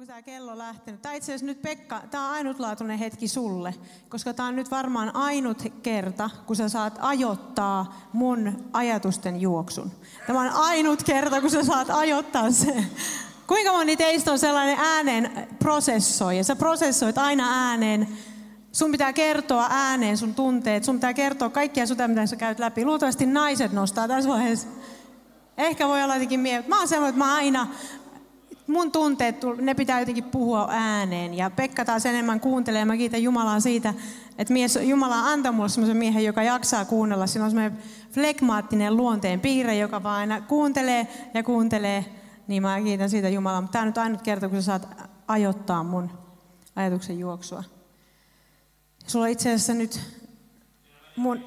Onko tämä kello lähtenyt? Tämä itse asiassa nyt Pekka, tämä on ainutlaatuinen hetki sulle, koska tämä on nyt varmaan ainut kerta, kun sä saat ajoittaa mun ajatusten juoksun. Tämä on ainut kerta, kun sä saat ajoittaa sen. Kuinka moni teistä on sellainen äänen prosessoija? Sä prosessoit aina ääneen. Sun pitää kertoa ääneen sun tunteet. Sun pitää kertoa kaikkia sitä, mitä sä käyt läpi. Luultavasti naiset nostaa tässä vaiheessa. Ehkä voi olla jotenkin mie. Mä oon semmoinen, että mä aina mun tunteet, ne pitää jotenkin puhua ääneen. Ja Pekka taas enemmän kuuntelee. Mä kiitän Jumalaa siitä, että mies, Jumala antaa mulle semmoisen miehen, joka jaksaa kuunnella. Siinä on semmoinen flegmaattinen luonteen piirre, joka vaan aina kuuntelee ja kuuntelee. Niin mä kiitän siitä Jumalaa. Mutta tämä on nyt ainut kerta, kun sä saat ajoittaa mun ajatuksen juoksua. Sulla on itse asiassa nyt mun...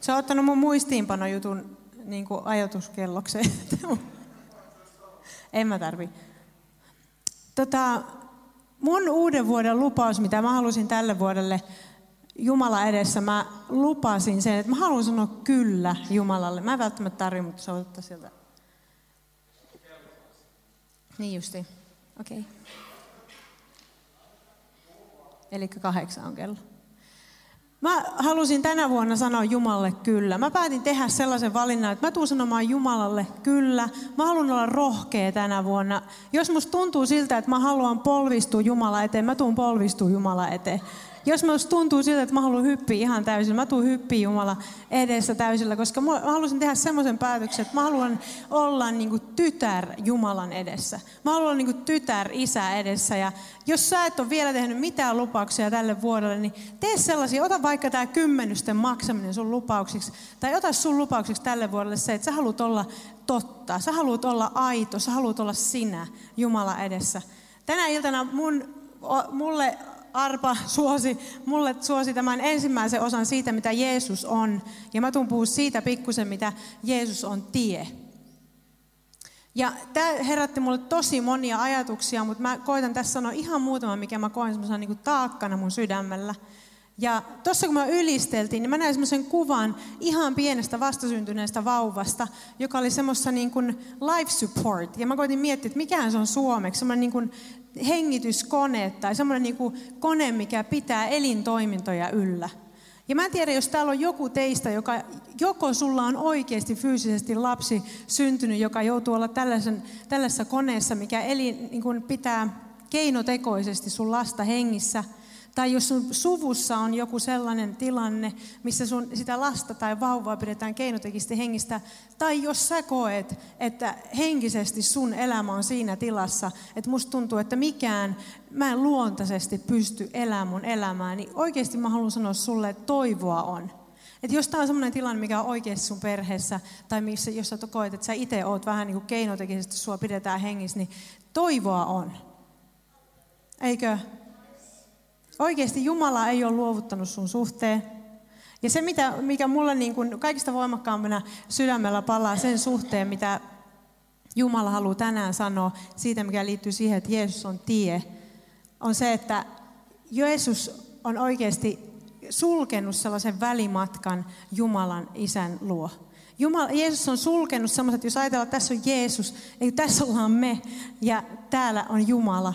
Sä oot ottanut mun muistiinpanojutun niin ajatuskellokseen. En mä tarvi. Tota, mun uuden vuoden lupaus, mitä mä halusin tälle vuodelle Jumala edessä, mä lupasin sen, että mä haluan sanoa kyllä Jumalalle. Mä en välttämättä tarvi, mutta se ottaa sieltä. Niin justi. Okei. Okay. Eli kahdeksan on kello. Mä halusin tänä vuonna sanoa Jumalalle kyllä. Mä päätin tehdä sellaisen valinnan, että mä tuun sanomaan Jumalalle kyllä. Mä haluan olla rohkea tänä vuonna. Jos musta tuntuu siltä, että mä haluan polvistua Jumala eteen, mä tuun polvistua Jumala eteen. Jos minusta tuntuu siltä, että mä haluan hyppiä ihan täysillä, mä tuun hyppiä Jumala edessä täysillä, koska mä haluaisin tehdä semmoisen päätöksen, että mä haluan olla niin kuin tytär Jumalan edessä. Mä haluan olla niin kuin tytär isä edessä. Ja jos sä et ole vielä tehnyt mitään lupauksia tälle vuodelle, niin tee sellaisia. Ota vaikka tämä kymmenysten maksaminen sun lupauksiksi. Tai ota sun lupauksiksi tälle vuodelle se, että sä haluat olla totta. Sä haluat olla aito. Sä haluat olla sinä Jumala edessä. Tänä iltana mun, mulle Arpa suosi, mulle suosi tämän ensimmäisen osan siitä, mitä Jeesus on. Ja mä tuun puhua siitä pikkusen, mitä Jeesus on tie. Ja tämä herätti mulle tosi monia ajatuksia, mutta mä koitan tässä sanoa ihan muutama, mikä mä koen semmoisena niin taakkana mun sydämellä. Ja tuossa kun mä ylisteltiin, niin mä näin semmoisen kuvan ihan pienestä vastasyntyneestä vauvasta, joka oli semmoista niin kuin life support. Ja mä koitin miettiä, että mikä se on suomeksi, semmoinen niin kuin hengityskone tai semmoinen niin kuin kone, mikä pitää elintoimintoja yllä. Ja mä en tiedä, jos täällä on joku teistä, joka joko sulla on oikeasti fyysisesti lapsi syntynyt, joka joutuu olla tällaisessa koneessa, mikä eli, niin kuin pitää keinotekoisesti sun lasta hengissä – tai jos sun suvussa on joku sellainen tilanne, missä sun sitä lasta tai vauvaa pidetään keinotekisesti hengistä, tai jos sä koet, että henkisesti sun elämä on siinä tilassa, että musta tuntuu, että mikään, mä en luontaisesti pysty elämään mun elämää, niin oikeasti mä haluan sanoa sulle, että toivoa on. Että jos tämä on sellainen tilanne, mikä on oikeasti sun perheessä, tai missä, jos sä koet, että sä itse oot vähän niin kuin keinotekisesti, sua pidetään hengissä, niin toivoa on. Eikö? Oikeasti Jumala ei ole luovuttanut sun suhteen. Ja se, mitä, mikä mulle niin kuin kaikista voimakkaampana sydämellä palaa sen suhteen, mitä Jumala haluaa tänään sanoa siitä, mikä liittyy siihen, että Jeesus on tie, on se, että Jeesus on oikeasti sulkenut sellaisen välimatkan Jumalan isän luo. Jumala, Jeesus on sulkenut että jos ajatellaan, että tässä on Jeesus, ei tässä ollaan me ja täällä on Jumala,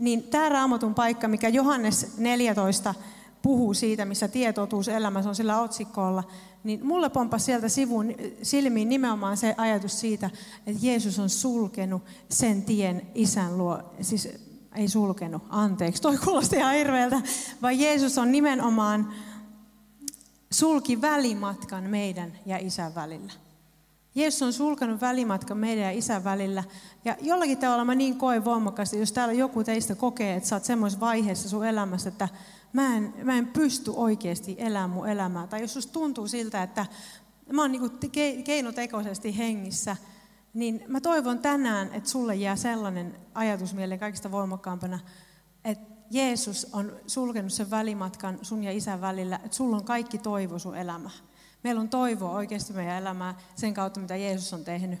niin tämä raamatun paikka, mikä Johannes 14 puhuu siitä, missä tietotuus elämässä on sillä otsikolla, niin mulle pomppasi sieltä sivun silmiin nimenomaan se ajatus siitä, että Jeesus on sulkenut sen tien isän luo, siis ei sulkenut, anteeksi, toi kuulosti ihan hirveältä, vaan Jeesus on nimenomaan sulki välimatkan meidän ja isän välillä. Jeesus on sulkanut välimatkan meidän ja isän välillä. Ja jollakin tavalla mä niin koen voimakkaasti, jos täällä joku teistä kokee, että sä oot semmoisessa vaiheessa sun elämässä, että mä en, mä en pysty oikeasti elämään mun elämää. Tai jos susta tuntuu siltä, että mä oon niin keinotekoisesti hengissä, niin mä toivon tänään, että sulle jää sellainen ajatus mieleen kaikista voimakkaampana, että Jeesus on sulkenut sen välimatkan sun ja isän välillä, että sulla on kaikki toivo sun elämään. Meillä on toivoa oikeasti meidän elämää sen kautta, mitä Jeesus on tehnyt.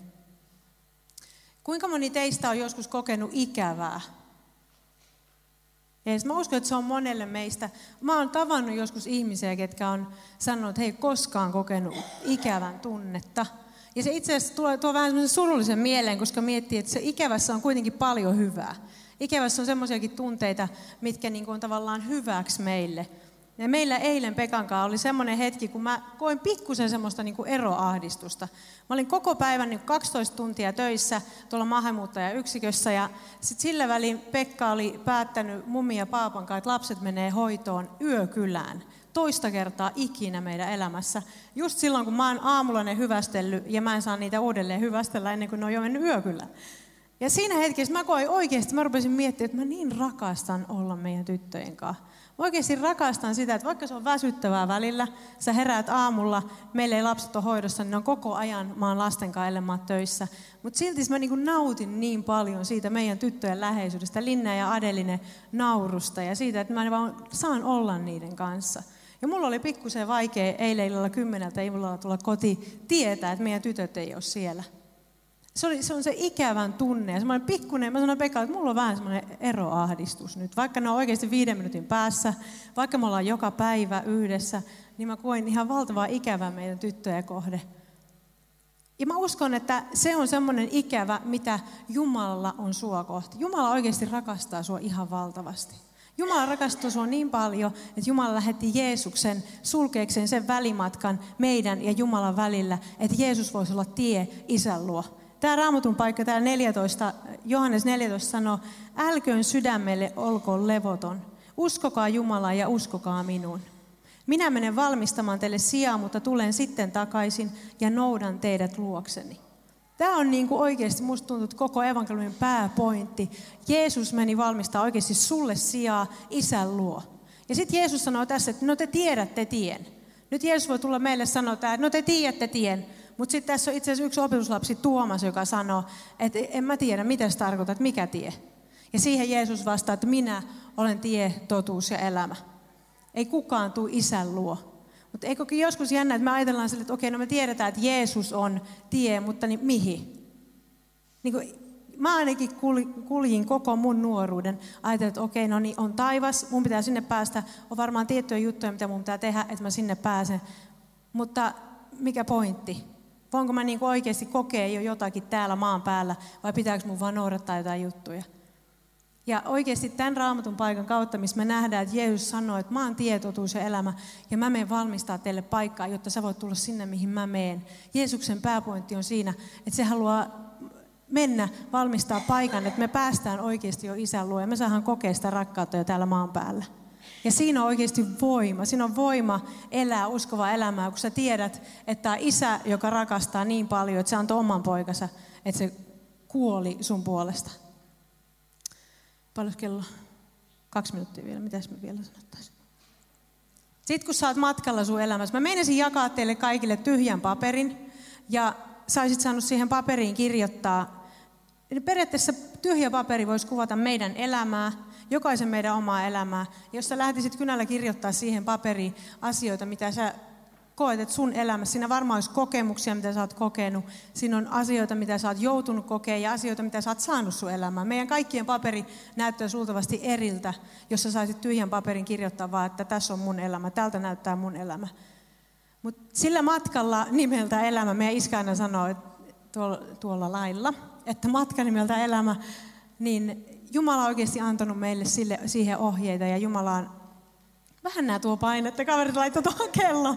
Kuinka moni teistä on joskus kokenut ikävää? Jees, mä uskon, että se on monelle meistä. Mä oon tavannut joskus ihmisiä, ketkä on sanonut, että he ei koskaan kokenut ikävän tunnetta. Ja se itse asiassa tuo, tuo vähän surullisen mieleen, koska miettii, että se ikävässä on kuitenkin paljon hyvää. Ikävässä on semmoisiakin tunteita, mitkä niin kuin on tavallaan hyväksi meille. Ja meillä eilen Pekan kanssa oli semmoinen hetki, kun mä koin pikkusen semmoista niin eroahdistusta. Mä olin koko päivän niin 12 tuntia töissä tuolla maahanmuuttajayksikössä ja sitten sillä välin Pekka oli päättänyt mummi ja paapan kanssa, että lapset menee hoitoon yökylään toista kertaa ikinä meidän elämässä. Just silloin, kun mä oon aamulla ne hyvästellyt ja mä en saa niitä uudelleen hyvästellä ennen kuin ne on jo mennyt yökyllä. Ja siinä hetkessä mä koin oikeasti, mä rupesin miettimään, että mä niin rakastan olla meidän tyttöjen kanssa. Oikeasti rakastan sitä, että vaikka se on väsyttävää välillä, sä heräät aamulla, meillä ei lapset ole hoidossa, niin on koko ajan, oon lasten kanssa töissä. Mutta silti mä niin nautin niin paljon siitä meidän tyttöjen läheisyydestä, Linna ja Adeline naurusta ja siitä, että mä vaan saan olla niiden kanssa. Ja mulla oli pikkusen vaikea eilen illalla kymmeneltä illalla tulla koti tietää, että meidän tytöt ei ole siellä. Se, oli, se on se ikävän tunne. Ja semmoinen pikkuinen, mä sanoin Pekka, että mulla on vähän semmoinen eroahdistus nyt. Vaikka ne on oikeasti viiden minuutin päässä, vaikka me ollaan joka päivä yhdessä, niin mä koin ihan valtavaa ikävää meidän tyttöjä kohde. Ja mä uskon, että se on semmoinen ikävä, mitä Jumalalla on sua kohti. Jumala oikeasti rakastaa sua ihan valtavasti. Jumala rakastaa sinua niin paljon, että Jumala lähetti Jeesuksen sulkeekseen sen välimatkan meidän ja Jumalan välillä, että Jeesus voisi olla tie isän luo. Tämä raamatun paikka, tämä 14, Johannes 14 sanoo, älköön sydämelle olkoon levoton. Uskokaa Jumalaa ja uskokaa minuun. Minä menen valmistamaan teille sijaa, mutta tulen sitten takaisin ja noudan teidät luokseni. Tämä on niin kuin oikeasti, musta tuntuu, että koko evankeliumin pääpointti. Jeesus meni valmistaa oikeasti sulle sijaa isän luo. Ja sitten Jeesus sanoo tässä, että no te tiedätte tien. Nyt Jeesus voi tulla meille sanoa, että no te tiedätte tien. Mutta sitten tässä on itse asiassa yksi opetuslapsi Tuomas, joka sanoo, että en mä tiedä, mitä se tarkoittaa, että mikä tie. Ja siihen Jeesus vastaa, että minä olen tie, totuus ja elämä. Ei kukaan tule isän luo mutta eikö joskus jännä, että me ajatellaan sille, että okei, no me tiedetään, että Jeesus on tie, mutta niin mihin? Niin kuin, mä ainakin kuljin koko mun nuoruuden. Ajattelin, että okei, no niin on taivas, mun pitää sinne päästä. On varmaan tiettyjä juttuja, mitä mun pitää tehdä, että mä sinne pääsen. Mutta mikä pointti? Voinko mä niin oikeasti kokea jo jotakin täällä maan päällä vai pitääkö mun vaan noudattaa jotain juttuja? Ja oikeasti tämän raamatun paikan kautta, missä me nähdään, että Jeesus sanoo, että mä oon tietotuus ja elämä, ja mä menen valmistaa teille paikkaa, jotta sä voit tulla sinne, mihin mä meen. Jeesuksen pääpointti on siinä, että se haluaa mennä valmistaa paikan, että me päästään oikeasti jo isän luo, ja me saadaan kokea sitä rakkautta jo täällä maan päällä. Ja siinä on oikeasti voima. Siinä on voima elää uskovaa elämää, kun sä tiedät, että tämä isä, joka rakastaa niin paljon, että se antoi oman poikansa, että se kuoli sun puolesta. Paljon kello? Kaksi minuuttia vielä. Mitäs me vielä sanottaisiin? Sitten kun sä oot matkalla sun elämässä, mä menisin jakaa teille kaikille tyhjän paperin ja saisit saanut siihen paperiin kirjoittaa. Periaatteessa tyhjä paperi voisi kuvata meidän elämää, jokaisen meidän omaa elämää. Jos sä lähtisit kynällä kirjoittaa siihen paperiin asioita, mitä sä koet, että sun elämässä, siinä varmaan olisi kokemuksia, mitä sä oot kokenut. Siinä on asioita, mitä sä oot joutunut kokemaan ja asioita, mitä sä oot saanut sun elämään. Meidän kaikkien paperi näyttää sultavasti eriltä, jos sä saisit tyhjän paperin kirjoittaa vaan, että tässä on mun elämä, tältä näyttää mun elämä. Mutta sillä matkalla nimeltä elämä, meidän iskä aina sanoo tuolla, tuolla lailla, että matka nimeltä elämä, niin Jumala on oikeasti antanut meille sille, siihen ohjeita ja Jumala on Vähän nää tuo painetta, kaverit laittoi tuohon kello.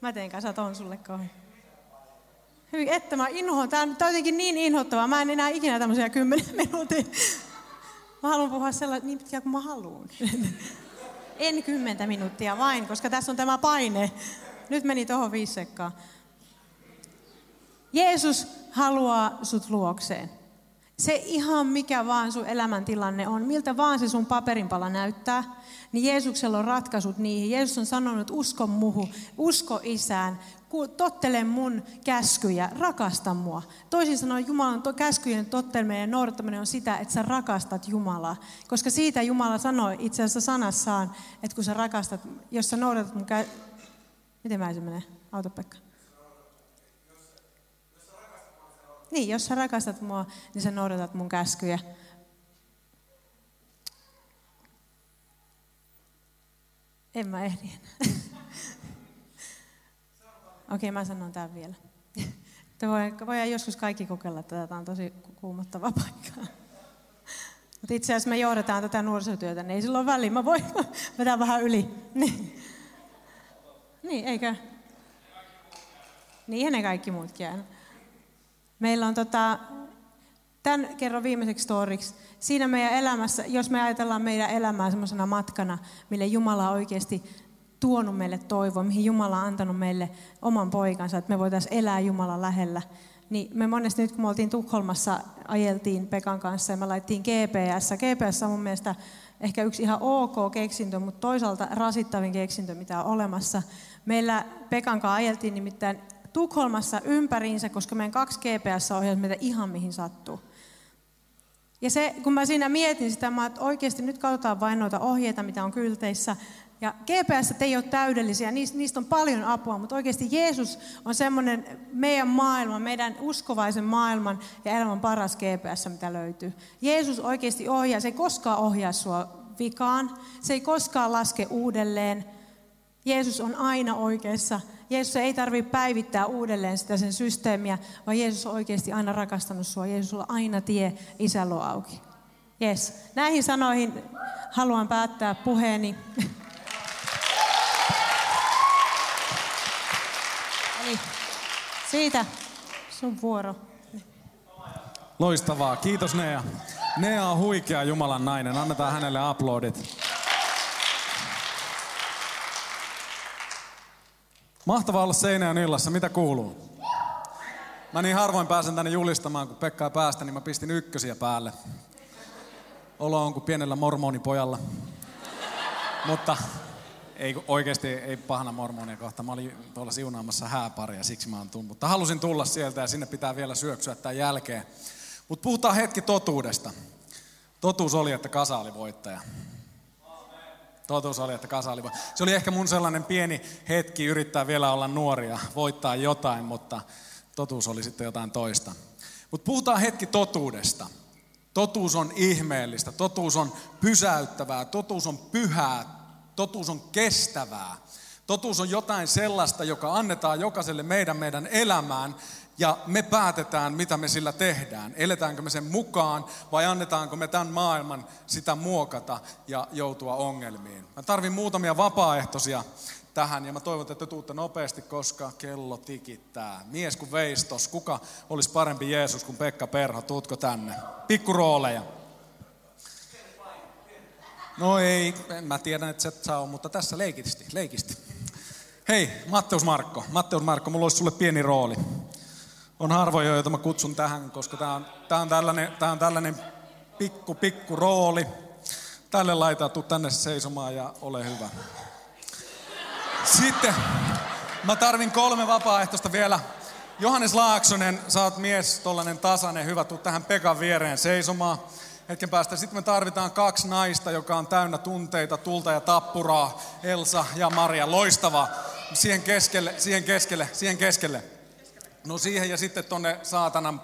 Mä teen kanssa ton sulle kohden. Hyvin, että mä inhoan. Tää on, tää on jotenkin niin inhottavaa. Mä en enää ikinä tämmöisiä kymmenen minuutin. Mä haluan puhua sellaista niin pitkään kuin mä haluan. En kymmentä minuuttia vain, koska tässä on tämä paine. Nyt meni tuohon viisi sekkaa. Jeesus haluaa sut luokseen. Se ihan mikä vaan sun elämäntilanne on, miltä vaan se sun paperinpala näyttää, niin Jeesuksella on ratkaisut niihin. Jeesus on sanonut, että usko muhu, usko isään, tottele mun käskyjä, rakasta mua. Toisin sanoen Jumalan to, käskyjen totteleminen ja noudattaminen on sitä, että sä rakastat Jumalaa. Koska siitä Jumala sanoi itse asiassa sanassaan, että kun sä rakastat, jos sä noudatat mun kä... Miten mä se menee? Autopekka. Niin, jos sä rakastat mua, niin sä noudatat mun käskyjä. En mä ehdi Okei, okay, mä sanon tämän vielä. Voi, voidaan joskus kaikki kokeilla, että tämä on tosi kuumottava paikka. Mutta itse asiassa me johdetaan tätä nuorisotyötä, niin ei silloin väliin. Mä voin vetää vähän yli. Niin, niin eikö? Niin, ne kaikki muutkin aina. Meillä on tota, tämän kerron viimeiseksi storiksi. Siinä meidän elämässä, jos me ajatellaan meidän elämää semmoisena matkana, mille Jumala on oikeasti tuonut meille toivoa, mihin Jumala on antanut meille oman poikansa, että me voitaisiin elää Jumalan lähellä, niin me monesti nyt kun me oltiin Tukholmassa, ajeltiin Pekan kanssa ja me laittiin GPS. GPS on mun mielestä ehkä yksi ihan ok keksintö, mutta toisaalta rasittavin keksintö, mitä on olemassa. Meillä Pekan kanssa ajeltiin nimittäin Tukholmassa ympäriinsä, koska meidän kaksi GPS ohjasi meitä ihan mihin sattuu. Ja se, kun mä siinä mietin sitä, mä, että oikeasti nyt katsotaan vain noita ohjeita, mitä on kylteissä. Ja GPS ei ole täydellisiä, niistä on paljon apua, mutta oikeasti Jeesus on semmoinen meidän maailman, meidän uskovaisen maailman ja elämän paras GPS, mitä löytyy. Jeesus oikeasti ohjaa, se ei koskaan ohjaa sua vikaan, se ei koskaan laske uudelleen. Jeesus on aina oikeassa. Jeesus ei tarvitse päivittää uudelleen sitä sen systeemiä, vaan Jeesus on oikeasti aina rakastanut sinua. Jeesus on aina tie isän luo auki. Yes. Näihin sanoihin haluan päättää puheeni. Eli siitä sun vuoro. Loistavaa. Kiitos Nea. Nea on huikea Jumalan nainen. Annetaan hänelle aplodit. Mahtavaa olla Seinäjön illassa. Mitä kuuluu? Mä niin harvoin pääsen tänne julistamaan, kun Pekka ei päästä, niin mä pistin ykkösiä päälle. Olo on kuin pienellä mormonipojalla. Mutta ei oikeasti ei pahana mormonia kohta. Mä olin tuolla siunaamassa hääparia, siksi mä oon tullut. Mutta halusin tulla sieltä ja sinne pitää vielä syöksyä tämän jälkeen. Mutta puhutaan hetki totuudesta. Totuus oli, että Kasa oli voittaja. Totuus oli, että kasa oli. Se oli ehkä mun sellainen pieni hetki yrittää vielä olla nuoria, voittaa jotain, mutta totuus oli sitten jotain toista. Mutta puhutaan hetki totuudesta. Totuus on ihmeellistä, totuus on pysäyttävää, totuus on pyhää, totuus on kestävää. Totuus on jotain sellaista, joka annetaan jokaiselle meidän meidän elämään ja me päätetään, mitä me sillä tehdään. Eletäänkö me sen mukaan vai annetaanko me tämän maailman sitä muokata ja joutua ongelmiin. Mä tarvin muutamia vapaaehtoisia tähän ja mä toivon, että tuutte nopeasti, koska kello tikittää. Mies kuin veistos, kuka olisi parempi Jeesus kuin Pekka Perho, tuutko tänne? Pikkurooleja. No ei, mä tiedä, että se saa mutta tässä leikisti, leikisti. Hei, Matteus Markko, Matteus Markko, mulla olisi sulle pieni rooli on harvoja, joita mä kutsun tähän, koska tämä on, tää on, tällainen, tää on tällainen pikku, pikku rooli. Tälle laita, tuu tänne seisomaan ja ole hyvä. Sitten mä tarvin kolme vapaaehtoista vielä. Johannes Laaksonen, sä oot mies, tollanen tasainen, hyvä, tuu tähän Pekan viereen seisomaan. Hetken päästä. Sitten me tarvitaan kaksi naista, joka on täynnä tunteita, tulta ja tappuraa. Elsa ja Maria, loistavaa. Siihen keskelle, siihen keskelle, siihen keskelle. No siihen ja sitten tonne saatanan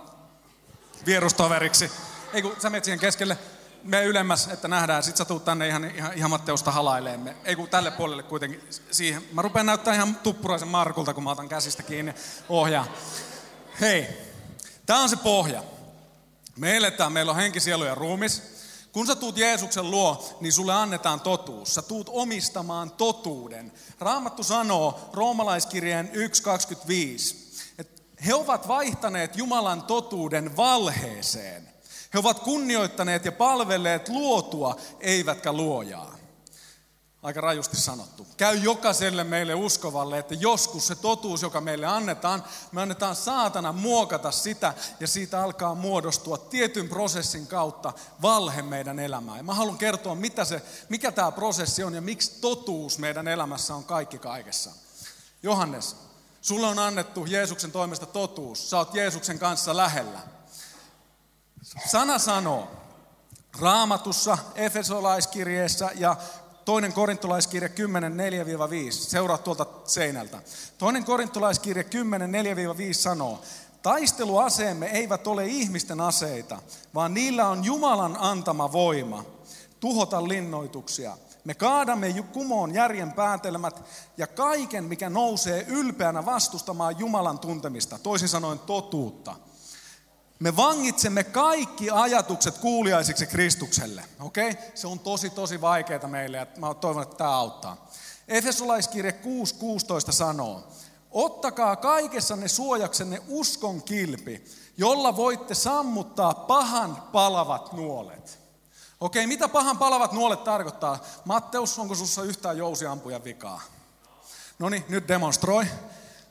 vierustoveriksi. Ei kun sä menet siihen keskelle, me ylemmäs, että nähdään. Sitten sä tuut tänne ihan, ihan, ihan Matteusta halaileemme. Ei kun tälle puolelle kuitenkin siihen. Mä rupean näyttää ihan tuppuraisen Markulta, kun mä otan käsistä kiinni ohjaa. Hei, tää on se pohja. Me eletään, meillä on henki, sielu ja ruumis. Kun sä tuut Jeesuksen luo, niin sulle annetaan totuus. Sä tuut omistamaan totuuden. Raamattu sanoo roomalaiskirjeen 1.25 he ovat vaihtaneet Jumalan totuuden valheeseen. He ovat kunnioittaneet ja palvelleet luotua, eivätkä luojaa. Aika rajusti sanottu. Käy jokaiselle meille uskovalle, että joskus se totuus, joka meille annetaan, me annetaan saatana muokata sitä ja siitä alkaa muodostua tietyn prosessin kautta valhe meidän elämään. Ja mä haluan kertoa, mitä se, mikä tämä prosessi on ja miksi totuus meidän elämässä on kaikki kaikessa. Johannes Sulle on annettu Jeesuksen toimesta totuus. Sä oot Jeesuksen kanssa lähellä. Sana sanoo raamatussa, Efesolaiskirjeessä ja toinen korintolaiskirja 10, 4-5. Seuraa tuolta seinältä. Toinen korintolaiskirja 10, 4-5 sanoo, taisteluaseemme eivät ole ihmisten aseita, vaan niillä on Jumalan antama voima tuhota linnoituksia, Me kaadamme kumoon järjen päätelmät ja kaiken, mikä nousee ylpeänä vastustamaan Jumalan tuntemista, toisin sanoen totuutta. Me vangitsemme kaikki ajatukset kuuliaisiksi Kristukselle. Okei? Okay? Se on tosi, tosi vaikeaa meille ja mä toivon, että tämä auttaa. Efesolaiskirje 6.16 sanoo, Ottakaa kaikessanne suojaksenne uskon kilpi, jolla voitte sammuttaa pahan palavat nuolet. Okei, mitä pahan palavat nuolet tarkoittaa? Matteus, onko sussa yhtään jousiampuja vikaa? No niin, nyt demonstroi.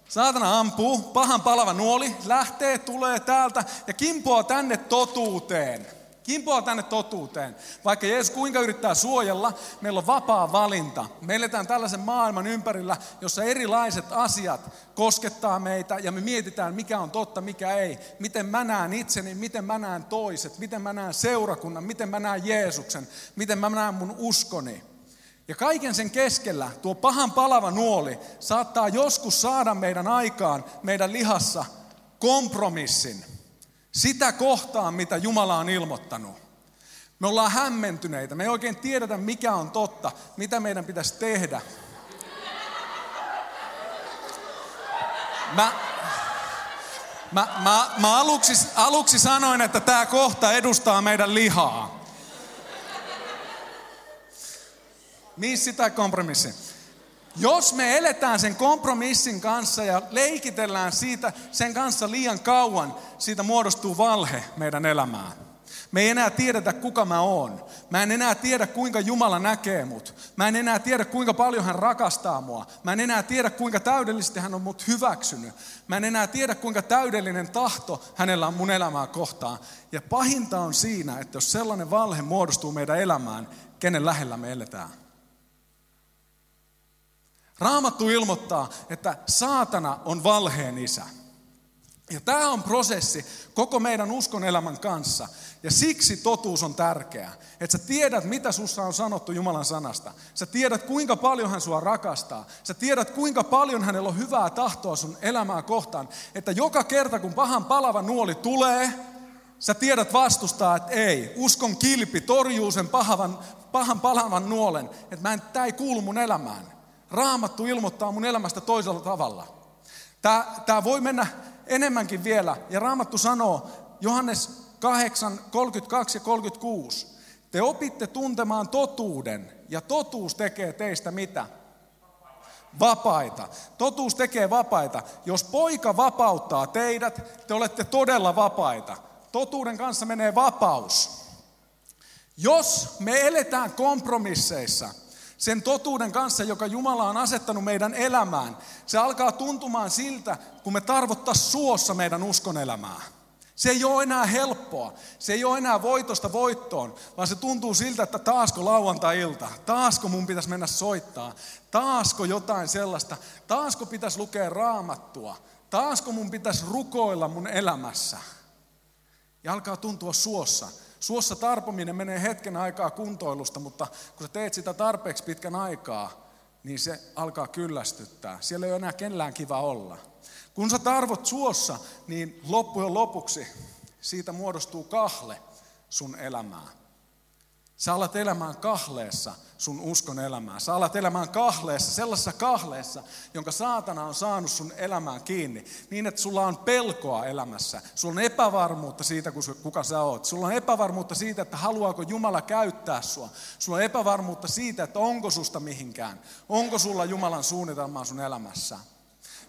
Saatana ampuu, pahan palava nuoli, lähtee, tulee täältä ja kimpoaa tänne totuuteen. Kimpoaa tänne totuuteen. Vaikka Jeesus kuinka yrittää suojella, meillä on vapaa valinta. Me eletään tällaisen maailman ympärillä, jossa erilaiset asiat koskettaa meitä ja me mietitään, mikä on totta, mikä ei. Miten mä näen itseni, miten mä näen toiset, miten mä näen seurakunnan, miten mä näen Jeesuksen, miten mä näen mun uskoni. Ja kaiken sen keskellä tuo pahan palava nuoli saattaa joskus saada meidän aikaan, meidän lihassa, kompromissin. Sitä kohtaan, mitä Jumala on ilmoittanut. Me ollaan hämmentyneitä. Me ei oikein tiedetä, mikä on totta, mitä meidän pitäisi tehdä. Mä, mä, mä, mä aluksi, aluksi sanoin, että tämä kohta edustaa meidän lihaa. Missä sitä kompromissi? Jos me eletään sen kompromissin kanssa ja leikitellään siitä, sen kanssa liian kauan, siitä muodostuu valhe meidän elämään. Me ei enää tiedetä, kuka mä oon. Mä en enää tiedä, kuinka Jumala näkee mut. Mä en enää tiedä, kuinka paljon hän rakastaa mua. Mä en enää tiedä, kuinka täydellisesti hän on mut hyväksynyt. Mä en enää tiedä, kuinka täydellinen tahto hänellä on mun elämää kohtaan. Ja pahinta on siinä, että jos sellainen valhe muodostuu meidän elämään, kenen lähellä me eletään. Raamattu ilmoittaa, että saatana on valheen isä. Ja tämä on prosessi koko meidän uskon elämän kanssa. Ja siksi totuus on tärkeää. Että sä tiedät, mitä sussa on sanottu Jumalan sanasta. Sä tiedät, kuinka paljon hän sua rakastaa. Sä tiedät, kuinka paljon hänellä on hyvää tahtoa sun elämää kohtaan. Että joka kerta, kun pahan palava nuoli tulee, sä tiedät vastustaa, että ei. Uskon kilpi torjuu sen pahan, pahan palavan nuolen. Että tämä ei kuulu mun elämään. Raamattu ilmoittaa mun elämästä toisella tavalla. Tämä, tämä voi mennä enemmänkin vielä. Ja Raamattu sanoo, Johannes 8, 32 ja 36. Te opitte tuntemaan totuuden ja totuus tekee teistä mitä? Vapaita. Totuus tekee vapaita. Jos poika vapauttaa teidät, te olette todella vapaita. Totuuden kanssa menee vapaus. Jos me eletään kompromisseissa – sen totuuden kanssa, joka Jumala on asettanut meidän elämään. Se alkaa tuntumaan siltä, kun me tarvottaa suossa meidän uskon elämää. Se ei ole enää helppoa. Se ei ole enää voitosta voittoon, vaan se tuntuu siltä, että taasko lauantai-ilta, taasko mun pitäisi mennä soittaa, taasko jotain sellaista, taasko pitäisi lukea raamattua, taasko mun pitäisi rukoilla mun elämässä. Ja alkaa tuntua suossa. Suossa tarpominen menee hetken aikaa kuntoilusta, mutta kun sä teet sitä tarpeeksi pitkän aikaa, niin se alkaa kyllästyttää. Siellä ei ole enää kenellään kiva olla. Kun sä tarvot suossa, niin loppujen lopuksi siitä muodostuu kahle sun elämään. Sä alat elämään kahleessa sun uskon elämää. Sä alat elämään kahleessa, sellaisessa kahleessa, jonka saatana on saanut sun elämään kiinni. Niin, että sulla on pelkoa elämässä. Sulla on epävarmuutta siitä, kuka sä oot. Sulla on epävarmuutta siitä, että haluaako Jumala käyttää sua. Sulla on epävarmuutta siitä, että onko susta mihinkään. Onko sulla Jumalan suunnitelmaa sun elämässä.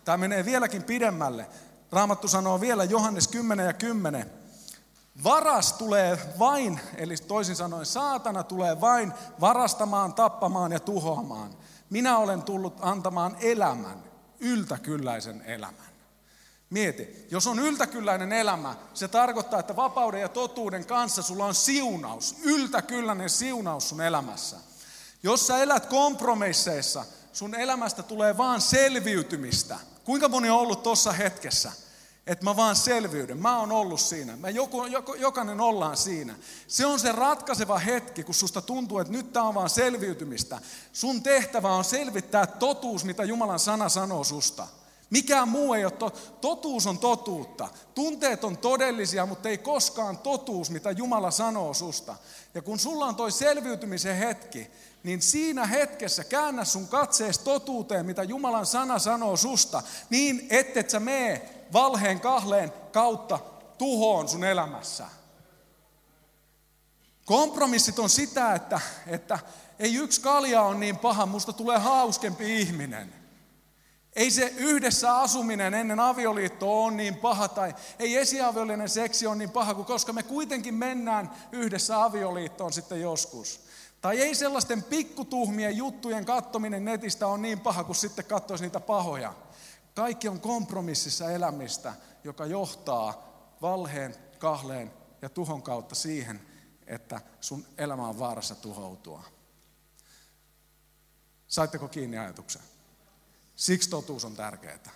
Tämä menee vieläkin pidemmälle. Raamattu sanoo vielä Johannes 10 ja 10, Varas tulee vain, eli toisin sanoen saatana tulee vain varastamaan, tappamaan ja tuhoamaan. Minä olen tullut antamaan elämän, yltäkylläisen elämän. Mieti, jos on yltäkylläinen elämä, se tarkoittaa, että vapauden ja totuuden kanssa sulla on siunaus, yltäkylläinen siunaus sun elämässä. Jos sä elät kompromisseissa, sun elämästä tulee vaan selviytymistä. Kuinka moni on ollut tuossa hetkessä? Että mä vaan selviyden. Mä oon ollut siinä. Mä joku, jokainen ollaan siinä. Se on se ratkaiseva hetki, kun susta tuntuu, että nyt tämä on vaan selviytymistä. Sun tehtävä on selvittää totuus, mitä Jumalan sana sanoo susta. Mikään muu ei ole to- Totuus on totuutta. Tunteet on todellisia, mutta ei koskaan totuus, mitä Jumala sanoo susta. Ja kun sulla on toi selviytymisen hetki, niin siinä hetkessä käännä sun katsees totuuteen, mitä Jumalan sana sanoo susta, niin ettet sä mee valheen kahleen kautta tuhoon sun elämässä. Kompromissit on sitä, että, että ei yksi kalja on niin paha, musta tulee hauskempi ihminen. Ei se yhdessä asuminen ennen avioliittoa ole niin paha, tai ei esiaviolinen seksi ole niin paha, koska me kuitenkin mennään yhdessä avioliittoon sitten joskus. Tai ei sellaisten pikkutuhmien juttujen kattominen netistä on niin paha, kuin sitten katsoisi niitä pahoja. Kaikki on kompromississa elämistä, joka johtaa valheen, kahleen ja tuhon kautta siihen, että sun elämä on vaarassa tuhoutua. Saitteko kiinni ajatuksen? Siksi totuus on tärkeää.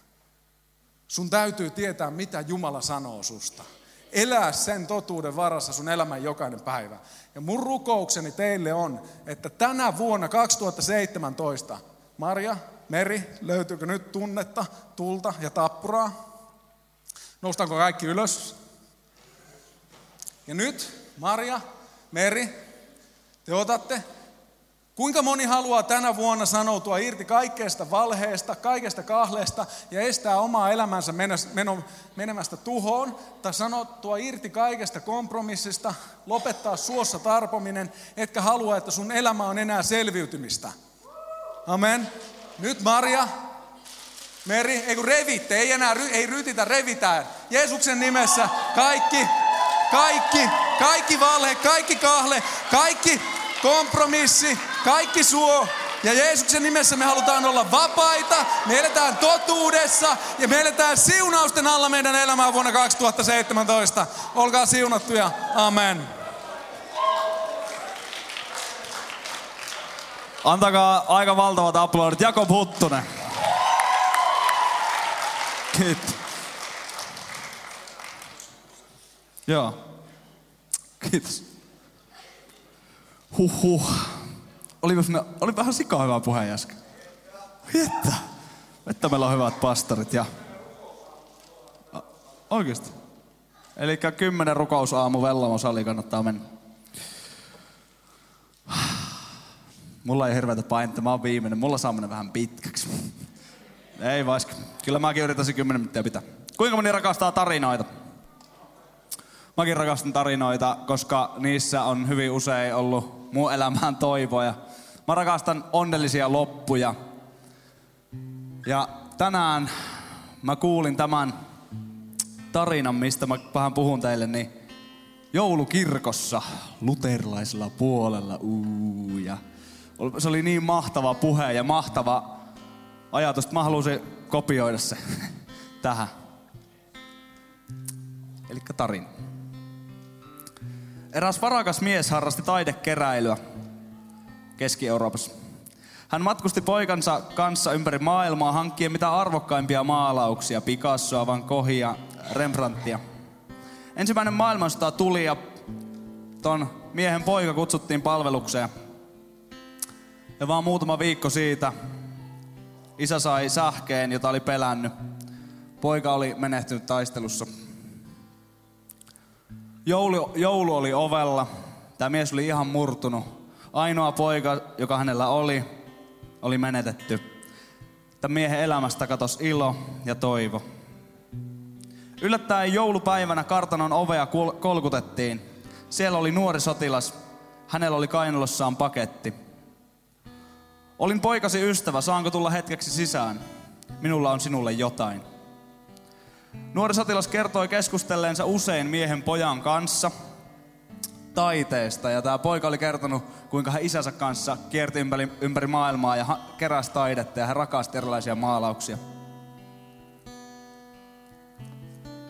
Sun täytyy tietää, mitä Jumala sanoo susta. Elää sen totuuden varassa sun elämän jokainen päivä. Ja mun rukoukseni teille on, että tänä vuonna 2017, Maria, Meri, löytyykö nyt tunnetta, tulta ja tappuraa? Noustaanko kaikki ylös? Ja nyt, Maria, Meri, te otatte Kuinka moni haluaa tänä vuonna sanoutua irti kaikkeesta valheesta, kaikesta kahleesta ja estää omaa elämänsä menemästä tuhoon, tai sanottua irti kaikesta kompromissista, lopettaa suossa tarpominen, etkä halua, että sun elämä on enää selviytymistä. Amen. Nyt Maria, Meri, ei kun revitte, ei enää ei rytitä, revitään. Jeesuksen nimessä kaikki, kaikki, kaikki valhe, kaikki kahle, kaikki kompromissi, kaikki suo. Ja Jeesuksen nimessä me halutaan olla vapaita, me eletään totuudessa ja me eletään siunausten alla meidän elämää vuonna 2017. Olkaa siunattuja. Amen. Antakaa aika valtavat aplodit. Jakob Huttunen. Kiitos. Joo. Kiitos. Huhhuh. Oli, oli vähän sikaa hyvä puhe äsken. Että, että meillä on hyvät pastorit ja... Oikeesti. Eli kymmenen rukousaamu Vellamo sali kannattaa mennä. Mulla ei hirveätä painetta, mä oon viimeinen. Mulla saa mennä vähän pitkäksi. Ei vaiska. Kyllä mäkin yritäisin kymmenen minuuttia pitää. Kuinka moni rakastaa tarinoita? Mäkin rakastan tarinoita, koska niissä on hyvin usein ollut mun elämään toivoja. Mä rakastan onnellisia loppuja. Ja tänään mä kuulin tämän tarinan, mistä mä vähän puhun teille, niin joulukirkossa luterilaisella puolella. Uu, ja se oli niin mahtava puhe ja mahtava ajatus, että mä kopioida se tähän. Eli tarina. Eräs varakas mies harrasti taidekeräilyä Keski-Euroopassa. Hän matkusti poikansa kanssa ympäri maailmaa hankkien mitä arvokkaimpia maalauksia, Picassoa, Van Goghia, Rembrandtia. Ensimmäinen maailmansota tuli ja ton miehen poika kutsuttiin palvelukseen. Ja vaan muutama viikko siitä isä sai sähkeen, jota oli pelännyt. Poika oli menehtynyt taistelussa. Joulu, joulu oli ovella. Tämä mies oli ihan murtunut. Ainoa poika, joka hänellä oli, oli menetetty. Tämän miehen elämästä katosi ilo ja toivo. Yllättäen joulupäivänä kartanon ovea kolkutettiin. Siellä oli nuori sotilas. Hänellä oli kainalossaan paketti. Olin poikasi ystävä, saanko tulla hetkeksi sisään? Minulla on sinulle jotain. Nuori sotilas kertoi keskustelleensa usein miehen pojan kanssa taiteesta. Ja tämä poika oli kertonut, kuinka hän isänsä kanssa kierti ympäri, ympäri maailmaa ja keräsi taidetta ja hän rakasti erilaisia maalauksia.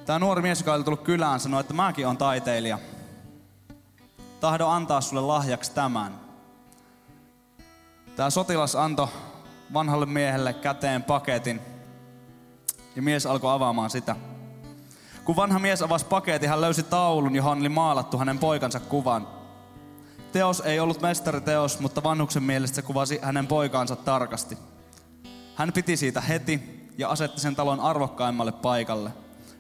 Tämä nuori mies, joka oli tullut kylään, sanoi, että mäkin on taiteilija. Tahdo antaa sulle lahjaksi tämän. Tämä sotilas antoi vanhalle miehelle käteen paketin, ja mies alkoi avaamaan sitä. Kun vanha mies avasi paketin, hän löysi taulun, johon oli maalattu hänen poikansa kuvan. Teos ei ollut mestariteos, mutta vanhuksen mielestä se kuvasi hänen poikaansa tarkasti. Hän piti siitä heti, ja asetti sen talon arvokkaimmalle paikalle.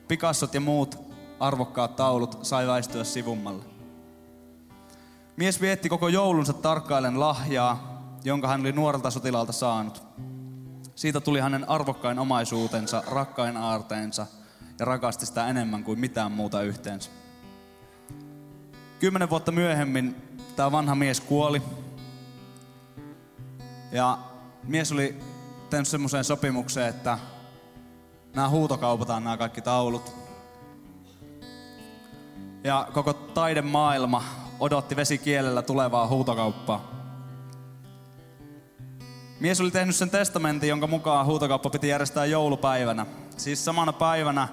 Pikassot ja muut arvokkaat taulut sai väistyä sivummalle. Mies vietti koko joulunsa tarkkailen lahjaa, jonka hän oli nuorelta sotilaalta saanut. Siitä tuli hänen arvokkain omaisuutensa, rakkain aarteensa ja rakasti sitä enemmän kuin mitään muuta yhteensä. Kymmenen vuotta myöhemmin tämä vanha mies kuoli. Ja mies oli tehnyt semmoiseen sopimukseen, että nämä huutokaupataan nämä kaikki taulut. Ja koko taidemaailma odotti vesikielellä tulevaa huutokauppaa. Mies oli tehnyt sen testamentin, jonka mukaan huutokauppa piti järjestää joulupäivänä. Siis samana päivänä,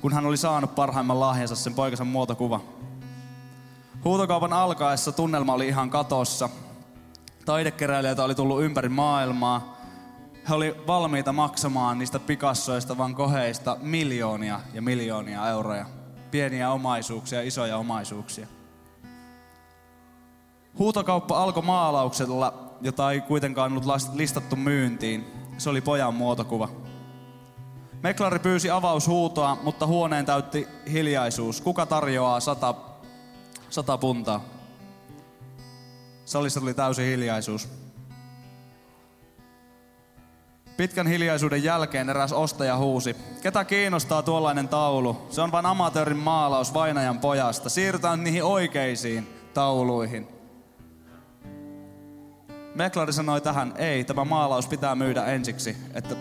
kun hän oli saanut parhaimman lahjansa, sen poikansa muotokuva. Huutokaupan alkaessa tunnelma oli ihan katossa. Taidekeräilijöitä oli tullut ympäri maailmaa. He oli valmiita maksamaan niistä pikassoista vaan koheista miljoonia ja miljoonia euroja. Pieniä omaisuuksia, isoja omaisuuksia. Huutokauppa alkoi maalauksella, jota ei kuitenkaan ollut listattu myyntiin. Se oli pojan muotokuva. Meklari pyysi avaushuutoa, mutta huoneen täytti hiljaisuus. Kuka tarjoaa sata, sata puntaa? Salissa tuli täysi hiljaisuus. Pitkän hiljaisuuden jälkeen eräs ostaja huusi. Ketä kiinnostaa tuollainen taulu? Se on vain amatöörin maalaus vainajan pojasta. Siirrytään niihin oikeisiin tauluihin. Meklari sanoi tähän, ei, tämä maalaus pitää myydä ensiksi, että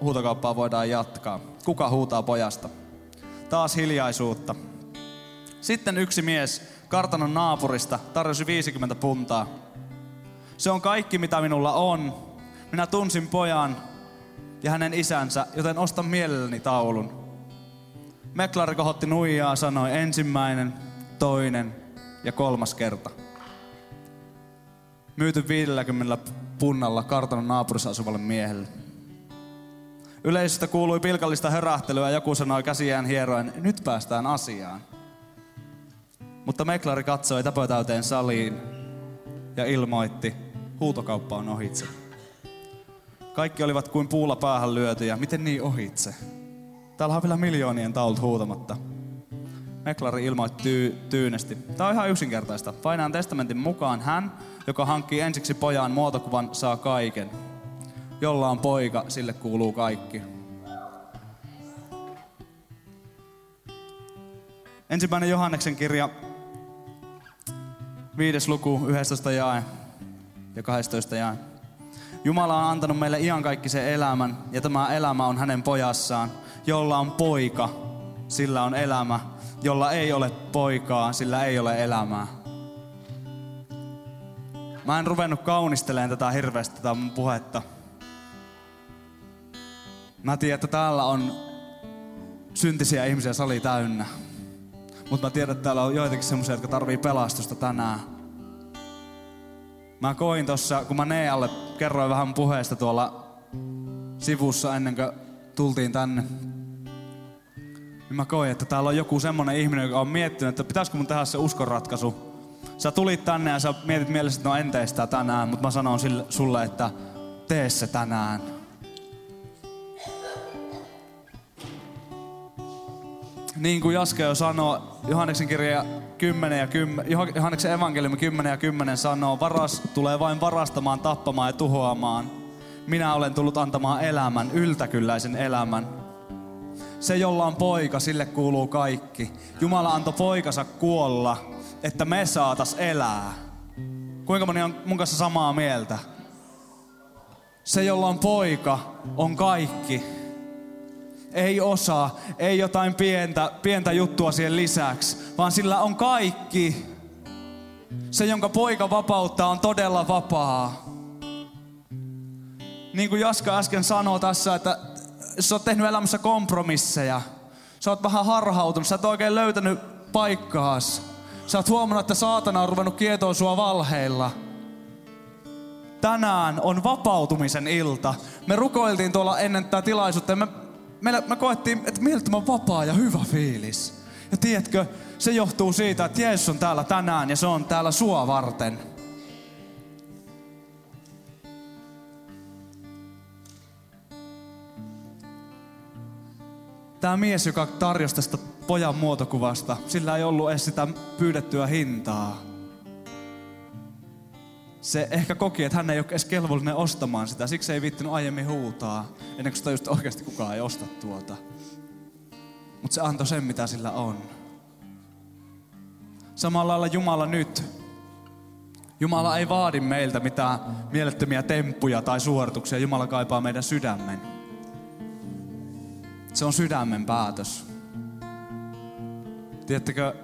huutokauppaa voidaan jatkaa. Kuka huutaa pojasta? Taas hiljaisuutta. Sitten yksi mies kartanon naapurista tarjosi 50 puntaa. Se on kaikki, mitä minulla on. Minä tunsin pojan ja hänen isänsä, joten ostan mielelläni taulun. Meklari kohotti nuijaa, sanoi ensimmäinen, toinen ja kolmas kerta myyty 50 punnalla kartanon naapurissa asuvalle miehelle. Yleisöstä kuului pilkallista hörähtelyä ja joku sanoi käsiään hieroen, nyt päästään asiaan. Mutta meklari katsoi täpötäyteen saliin ja ilmoitti, huutokauppa on ohitse. Kaikki olivat kuin puulla päähän lyötyjä. Miten niin ohitse? Täällä on vielä miljoonien taulut huutamatta. Meklari ilmoitti tyy- tyynesti. Tämä on ihan yksinkertaista. Painaan testamentin mukaan hän, joka hankkii ensiksi pojan muotokuvan, saa kaiken. Jolla on poika, sille kuuluu kaikki. Ensimmäinen Johanneksen kirja, viides luku, 11 jae ja 12 jae. Jumala on antanut meille iankaikkisen elämän, ja tämä elämä on hänen pojassaan, jolla on poika, sillä on elämä, jolla ei ole poikaa, sillä ei ole elämää. Mä en ruvennut kaunisteleen tätä hirveästi tätä mun puhetta. Mä tiedän, että täällä on syntisiä ihmisiä sali täynnä. Mutta mä tiedän, että täällä on joitakin semmoisia, jotka tarvii pelastusta tänään. Mä koin tossa, kun mä Nealle kerroin vähän puheesta tuolla sivussa ennen kuin tultiin tänne. Niin mä koin, että täällä on joku semmonen ihminen, joka on miettinyt, että pitäisikö mun tehdä se uskonratkaisu Sä tulit tänne ja sä mietit mielessä, että no en tee sitä tänään, mutta mä sanon sille, sulle, että tee se tänään. Niin kuin Jaske jo sanoi, Johanneksen kirja 10 ja 10, Johanneksen evankeliumi 10 ja 10 sanoo, varas tulee vain varastamaan, tappamaan ja tuhoamaan. Minä olen tullut antamaan elämän, yltäkylläisen elämän. Se, jolla on poika, sille kuuluu kaikki. Jumala antoi poikansa kuolla, että me saatas elää. Kuinka moni on mun kanssa samaa mieltä? Se, jolla on poika, on kaikki. Ei osa, ei jotain pientä, pientä juttua siihen lisäksi, vaan sillä on kaikki. Se, jonka poika vapauttaa, on todella vapaa. Niin kuin Jaska äsken sanoi tässä, että sä oot tehnyt elämässä kompromisseja. Sä oot vähän harhautunut, sä et oikein löytänyt paikkaas Sä oot huomannut, että saatana on ruvennut kietoa sua valheilla. Tänään on vapautumisen ilta. Me rukoiltiin tuolla ennen tätä tilaisuutta ja me, me, me koettiin, että mielettömän vapaa ja hyvä fiilis. Ja tiedätkö, se johtuu siitä, että Jeesus on täällä tänään ja se on täällä sua varten. Tämä mies, joka tarjosi tästä pojan muotokuvasta, sillä ei ollut edes sitä pyydettyä hintaa. Se ehkä koki, että hän ei ole edes kelvollinen ostamaan sitä, siksi ei viittinyt aiemmin huutaa, ennen kuin sitä just oikeasti kukaan ei osta tuota. Mutta se antoi sen, mitä sillä on. Samalla lailla Jumala nyt. Jumala ei vaadi meiltä mitään mielettömiä temppuja tai suorituksia. Jumala kaipaa meidän sydämen. Se on sydämen päätös. Tiedättekö,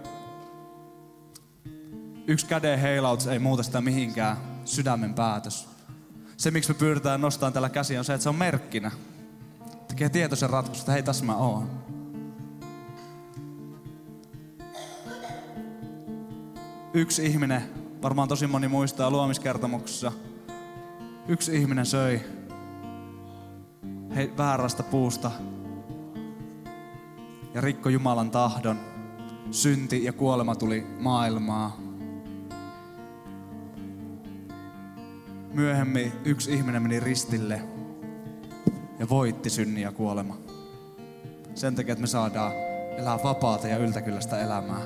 yksi käden heilautus ei muuta sitä mihinkään. Sydämen päätös. Se, miksi me pyydetään nostaa tällä käsiä, on se, että se on merkkinä. Tekee tietoisen ratkaisun, että hei, tässä mä oon. Yksi ihminen, varmaan tosi moni muistaa luomiskertomuksessa, yksi ihminen söi hei, väärästä puusta ja rikko Jumalan tahdon. Synti ja kuolema tuli maailmaa. Myöhemmin yksi ihminen meni ristille ja voitti synnin ja kuolema. Sen takia, että me saadaan elää vapaata ja yltäkylläistä elämää.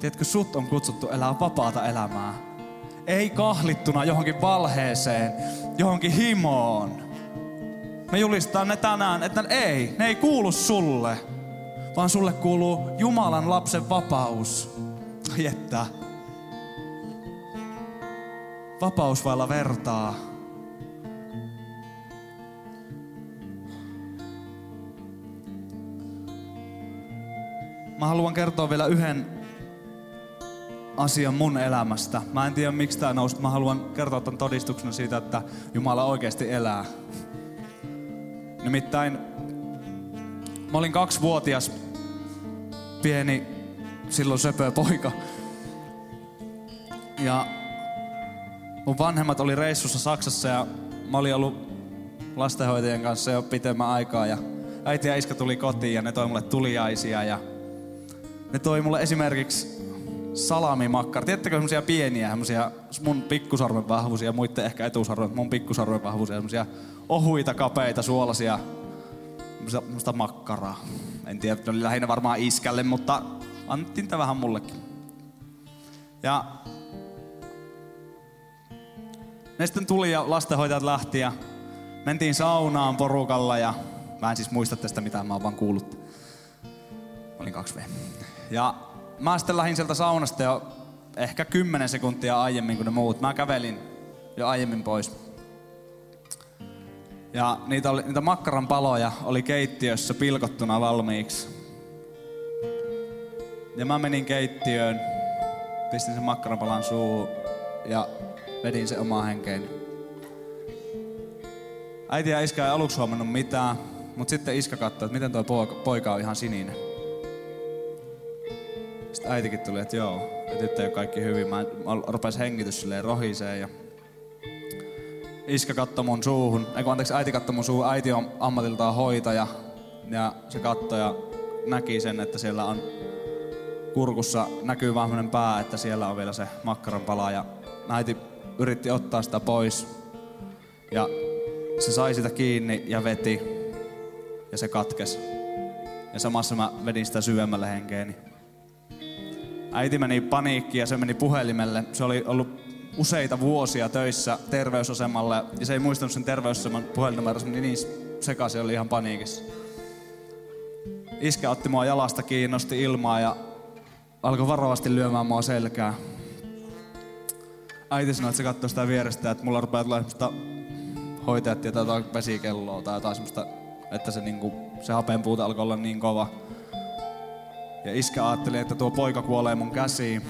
Tiedätkö, sut on kutsuttu elää vapaata elämää. Ei kahlittuna johonkin valheeseen, johonkin himoon. Me julistetaan ne tänään, että ei, ne ei kuulu sulle, vaan sulle kuuluu Jumalan lapsen vapaus. Ai että. Vapaus vailla vertaa. Mä haluan kertoa vielä yhden asian mun elämästä. Mä en tiedä miksi tää nousi. Mä haluan kertoa tämän todistuksena siitä, että Jumala oikeasti elää. Nimittäin mä olin kaksivuotias pieni silloin söpö poika. Ja mun vanhemmat oli reissussa Saksassa ja mä olin ollut lastenhoitajien kanssa jo pitemmän aikaa ja äiti ja iska tuli kotiin ja ne toi mulle tuliaisia ja ne toi mulle esimerkiksi salamimakkara. Tiedättekö semmosia pieniä, semmosia mun pikkusarven vahvuisia, muiden ehkä etusarven, mun pikkusarven vahvuisia, semmosia ohuita, kapeita, suolasia, semmoista makkaraa. En tiedä, ne oli lähinnä varmaan iskälle, mutta annettiin tätä vähän mullekin. Ja ne sitten tuli ja lastenhoitajat lähti ja mentiin saunaan porukalla ja mä en siis muista tästä mitään, mä oon vaan kuullut. Olin 2V. Ja mä sitten lähdin sieltä saunasta jo ehkä 10 sekuntia aiemmin kuin ne muut. Mä kävelin jo aiemmin pois. Ja niitä, oli, niitä makkaran paloja oli keittiössä pilkottuna valmiiksi. Ja mä menin keittiöön, pistin sen palan suuhun ja vedin se omaa henkeeni. Äiti ja iskä ei aluksi huomannut mitään, mutta sitten iskä katsoi, että miten tuo poika on ihan sininen. Äitikin tuli, että joo, että nyt ei ole kaikki hyvin. Mä, mä rupes hengitys silleen rohiseen ja iskä katsoi mun suuhun, ei anteeksi, äiti katsoi mun suuhun. Äiti on ammatiltaan hoitaja ja se katsoi ja näki sen, että siellä on kurkussa näkyy vaan pää, että siellä on vielä se makkaran pala ja äiti yritti ottaa sitä pois ja se sai sitä kiinni ja veti ja se katkesi. Ja samassa mä vedin sitä syvemmälle henkeeni. Äiti meni paniikkiin ja se meni puhelimelle. Se oli ollut useita vuosia töissä terveysasemalle ja se ei muistanut sen terveysaseman puhelinnumeroa, se meni niin sekaisin, oli ihan paniikissa. Iskä otti mua jalasta kiinni, nosti ilmaa ja alkoi varovasti lyömään mua selkää. Äiti sanoi, että se katsoi sitä vierestä, että mulla rupeaa tulla semmoista hoitajat tietää jotain vesikelloa tai jotain semmoista, että se, niinku, se hapenpuuta alkoi olla niin kova. Ja iskä ajatteli, että tuo poika kuolee mun käsiin.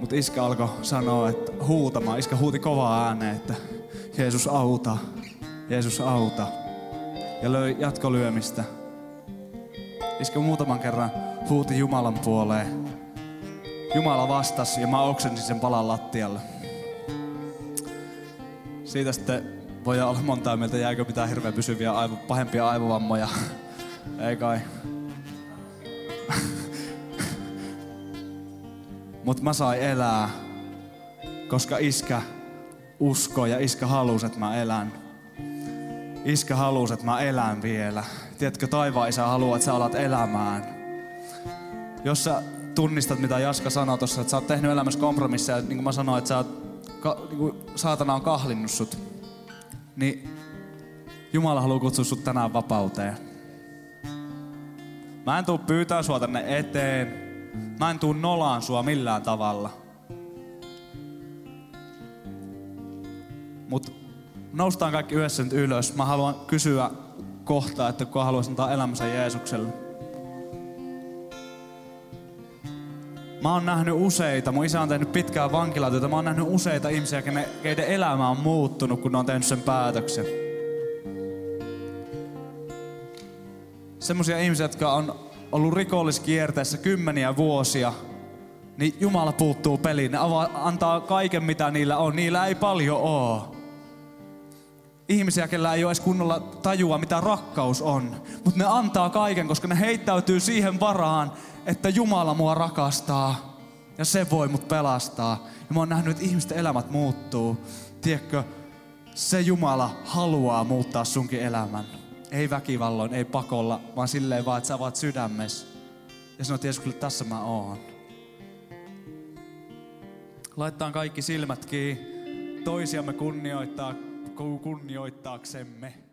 Mutta iskä alkoi sanoa, että huutamaan. Iskä huuti kovaa ääneen, että Jeesus auta, Jeesus auta. Ja löi jatkolyömistä. Iskä muutaman kerran huuti Jumalan puoleen. Jumala vastasi ja mä oksensin sen palan lattialle. Siitä sitten voi olla montaa mieltä, jääkö mitään hirveän pysyviä aivo, pahempia aivovammoja. Ei kai. Mutta mä sain elää, koska iskä uskoi ja iskä halusi, että mä elän. iskä halusi, että mä elän vielä. Tiedätkö, taivaan isä haluaa, että sä alat elämään. Jos sä tunnistat, mitä Jaska sanoi tuossa, että sä oot tehnyt elämässä kompromisseja, niin kuin mä sanoin, että sä oot, ka, niin kuin saatana on kahlinnut sut, niin Jumala haluaa kutsua sut tänään vapauteen. Mä en tuu pyytää sua tänne eteen. Mä en tuu nolaan sua millään tavalla. Mut noustaan kaikki yhdessä nyt ylös. Mä haluan kysyä kohta, että kuka haluaisi antaa elämänsä Jeesukselle. Mä oon nähnyt useita, mun isä on tehnyt pitkää vankilatyötä, mä oon nähnyt useita ihmisiä, keiden elämä on muuttunut, kun ne on tehnyt sen päätöksen. Semmoisia ihmisiä, jotka on ollut rikolliskierteessä kymmeniä vuosia, niin Jumala puuttuu peliin. Ne antaa kaiken, mitä niillä on. Niillä ei paljon oo. Ihmisiä, kellä ei ole edes kunnolla tajua, mitä rakkaus on. Mutta ne antaa kaiken, koska ne heittäytyy siihen varaan, että Jumala mua rakastaa. Ja se voi mut pelastaa. Ja mä oon nähnyt, että ihmisten elämät muuttuu. Tiedätkö, se Jumala haluaa muuttaa sunkin elämän. Ei väkivalloin, ei pakolla, vaan silleen vaan, että sä vaat sydämessä. Ja sanot kyllä tässä mä oon. Laittaa kaikki silmät kiinni, toisiamme kunnioittaa, kunnioittaaksemme.